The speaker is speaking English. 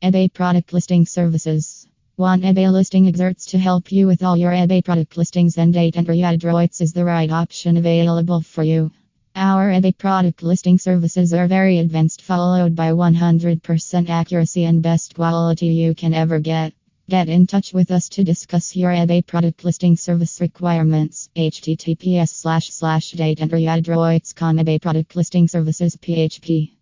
eBay product listing services. One eBay listing exerts to help you with all your eBay product listings and date and adroits is the right option available for you. Our eBay product listing services are very advanced, followed by 100% accuracy and best quality you can ever get. Get in touch with us to discuss your eBay product listing service requirements. https slash slash date and eBay product listing services php